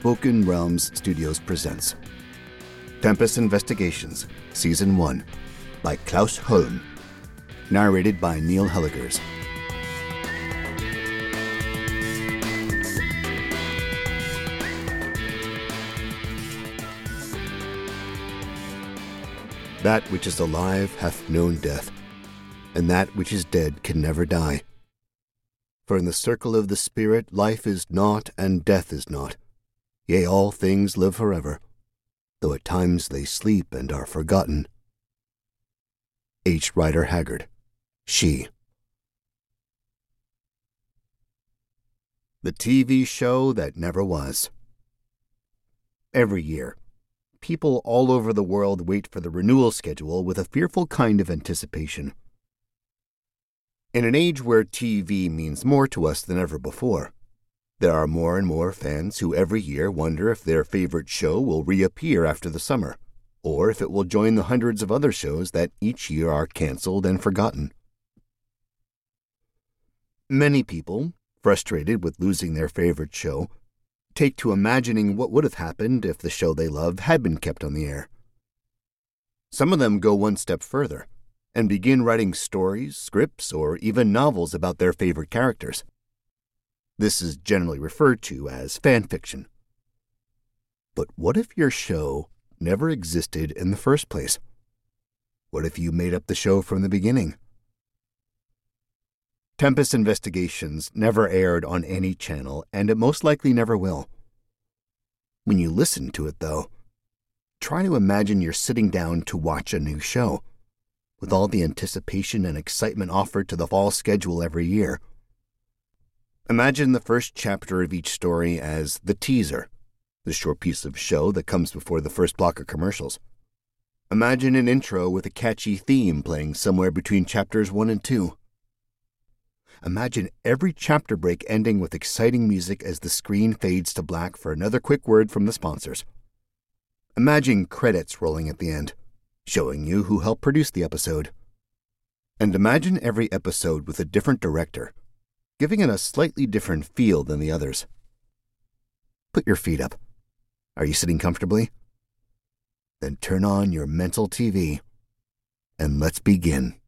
Spoken Realms Studios presents Tempest Investigations, Season 1, by Klaus Holm. Narrated by Neil Helligers. That which is alive hath known death, and that which is dead can never die. For in the circle of the Spirit life is not, and death is not. Yea, all things live forever, though at times they sleep and are forgotten. H. Rider Haggard, She. The TV show that never was. Every year, people all over the world wait for the renewal schedule with a fearful kind of anticipation. In an age where TV means more to us than ever before, there are more and more fans who every year wonder if their favorite show will reappear after the summer, or if it will join the hundreds of other shows that each year are canceled and forgotten. Many people, frustrated with losing their favorite show, take to imagining what would have happened if the show they love had been kept on the air. Some of them go one step further and begin writing stories, scripts, or even novels about their favorite characters. This is generally referred to as fan fiction. But what if your show never existed in the first place? What if you made up the show from the beginning? Tempest Investigations never aired on any channel, and it most likely never will. When you listen to it, though, try to imagine you're sitting down to watch a new show, with all the anticipation and excitement offered to the fall schedule every year. Imagine the first chapter of each story as the teaser, the short piece of show that comes before the first block of commercials. Imagine an intro with a catchy theme playing somewhere between chapters 1 and 2. Imagine every chapter break ending with exciting music as the screen fades to black for another quick word from the sponsors. Imagine credits rolling at the end, showing you who helped produce the episode. And imagine every episode with a different director giving it a slightly different feel than the others. Put your feet up. Are you sitting comfortably? Then turn on your mental TV and let's begin.